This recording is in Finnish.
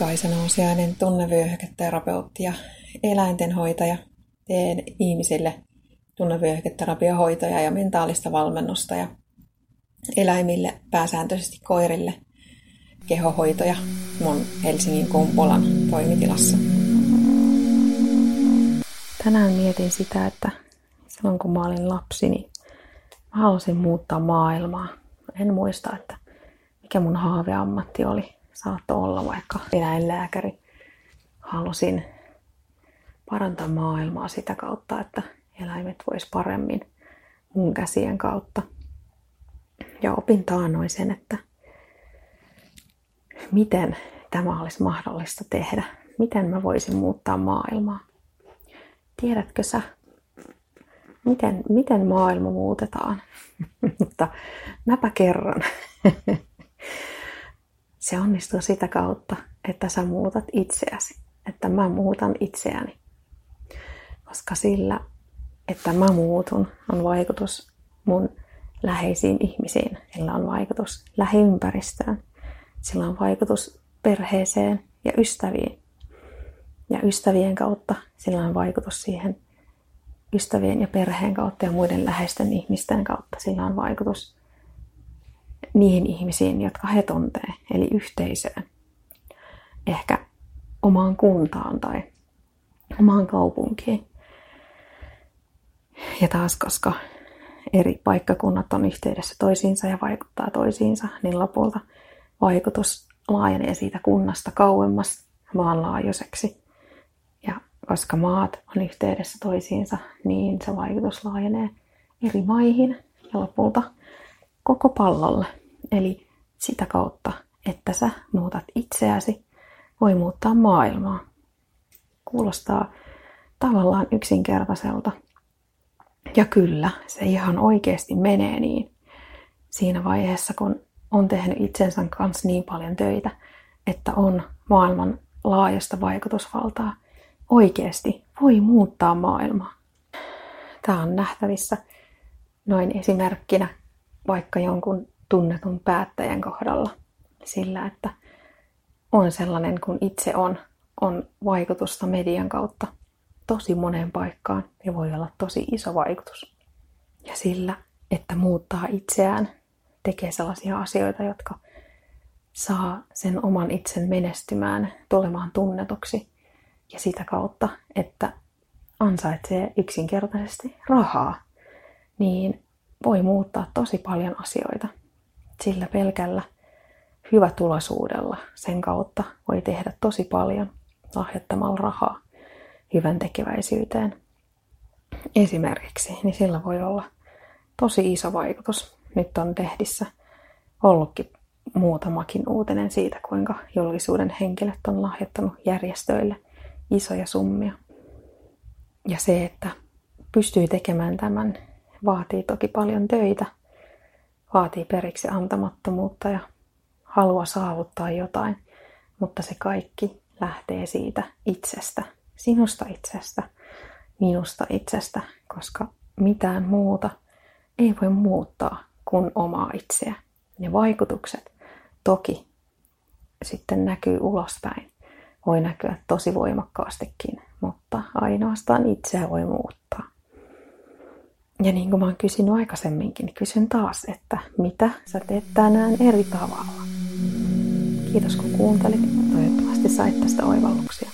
Kaisa Nousiainen, tunnevyöhyketerapeutti ja eläintenhoitaja. Teen ihmisille tunnevyöhyketerapiahoitoja ja mentaalista valmennusta ja eläimille, pääsääntöisesti koirille, kehohoitoja mun Helsingin Kumpulan toimitilassa. Tänään mietin sitä, että silloin kun mä olin lapsi, niin mä halusin muuttaa maailmaa. En muista, että mikä mun haaveammatti oli saattoi olla vaikka eläinlääkäri. Halusin parantaa maailmaa sitä kautta, että eläimet vois paremmin mun käsien kautta. Ja opin taannoin sen, että miten tämä olisi mahdollista tehdä. Miten mä voisin muuttaa maailmaa. Tiedätkö sä, miten, miten maailma muutetaan? Mutta mäpä kerron. se onnistuu sitä kautta, että sä muutat itseäsi. Että mä muutan itseäni. Koska sillä, että mä muutun, on vaikutus mun läheisiin ihmisiin. Sillä on vaikutus lähiympäristöön. Sillä on vaikutus perheeseen ja ystäviin. Ja ystävien kautta sillä on vaikutus siihen ystävien ja perheen kautta ja muiden läheisten ihmisten kautta. Sillä on vaikutus niihin ihmisiin, jotka he tuntee, eli yhteisöön. Ehkä omaan kuntaan tai omaan kaupunkiin. Ja taas, koska eri paikkakunnat on yhteydessä toisiinsa ja vaikuttaa toisiinsa, niin lopulta vaikutus laajenee siitä kunnasta kauemmas maanlaajuiseksi. Ja koska maat on yhteydessä toisiinsa, niin se vaikutus laajenee eri maihin ja lopulta koko pallolle. Eli sitä kautta, että sä muutat itseäsi, voi muuttaa maailmaa. Kuulostaa tavallaan yksinkertaiselta. Ja kyllä, se ihan oikeasti menee niin. Siinä vaiheessa, kun on tehnyt itsensä kanssa niin paljon töitä, että on maailman laajasta vaikutusvaltaa, oikeasti voi muuttaa maailmaa. Tämä on nähtävissä noin esimerkkinä vaikka jonkun tunnetun päättäjän kohdalla sillä, että on sellainen kuin itse on, on vaikutusta median kautta tosi moneen paikkaan ja voi olla tosi iso vaikutus. Ja sillä, että muuttaa itseään, tekee sellaisia asioita, jotka saa sen oman itsen menestymään, tulemaan tunnetuksi ja sitä kautta, että ansaitsee yksinkertaisesti rahaa, niin voi muuttaa tosi paljon asioita sillä pelkällä hyvätuloisuudella sen kautta voi tehdä tosi paljon lahjoittamalla rahaa hyvän tekeväisyyteen. Esimerkiksi, niin sillä voi olla tosi iso vaikutus. Nyt on tehdissä ollutkin muutamakin uutinen siitä, kuinka julkisuuden henkilöt on lahjoittanut järjestöille isoja summia. Ja se, että pystyy tekemään tämän, vaatii toki paljon töitä – vaatii periksi antamattomuutta ja halua saavuttaa jotain, mutta se kaikki lähtee siitä itsestä, sinusta itsestä, minusta itsestä, koska mitään muuta ei voi muuttaa kuin omaa itseä. Ja vaikutukset toki sitten näkyy ulospäin. Voi näkyä tosi voimakkaastikin, mutta ainoastaan itseä voi muuttaa. Ja niin kuin mä oon kysynyt aikaisemminkin, niin kysyn taas, että mitä sä teet tänään eri tavalla. Kiitos kun kuuntelit. Toivottavasti sait tästä oivalluksia.